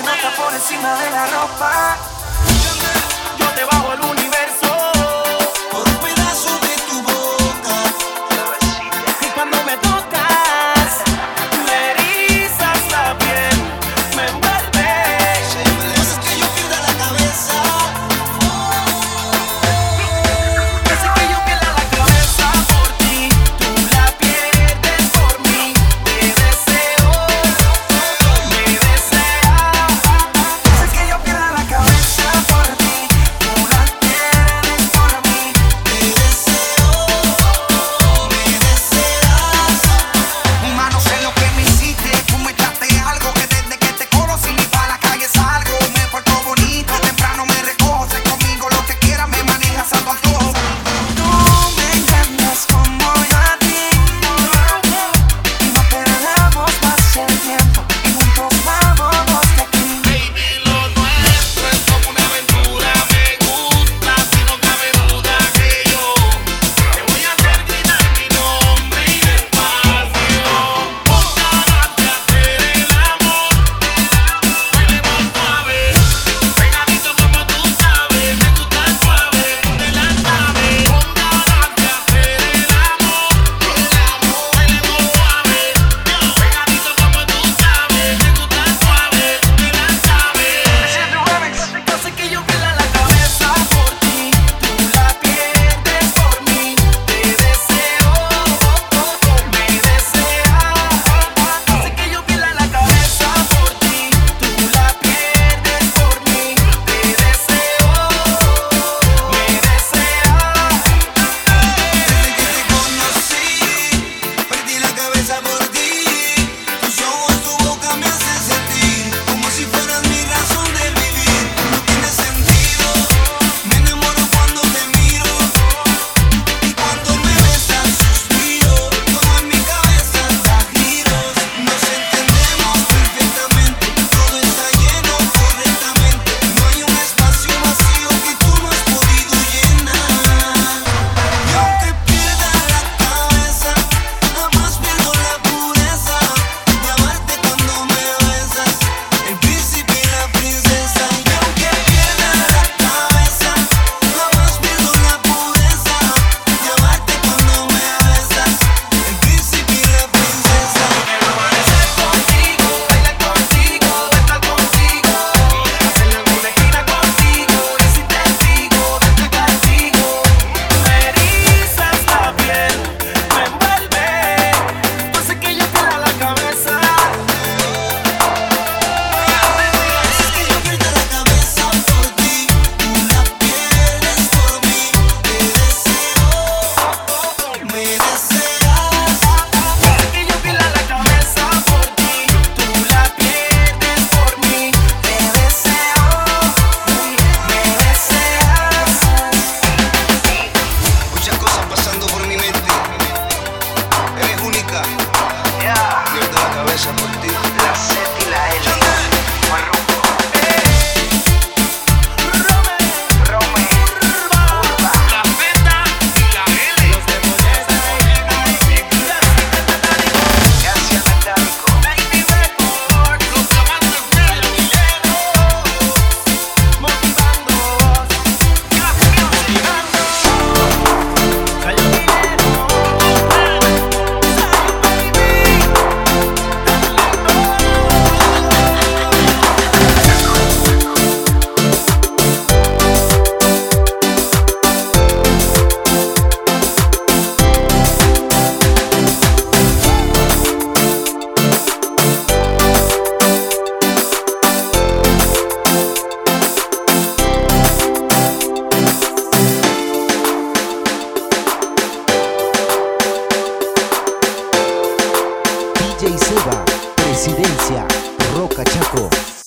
se nota por encima de la ropa. DJ Seba, Presidencia, Roca Chaco.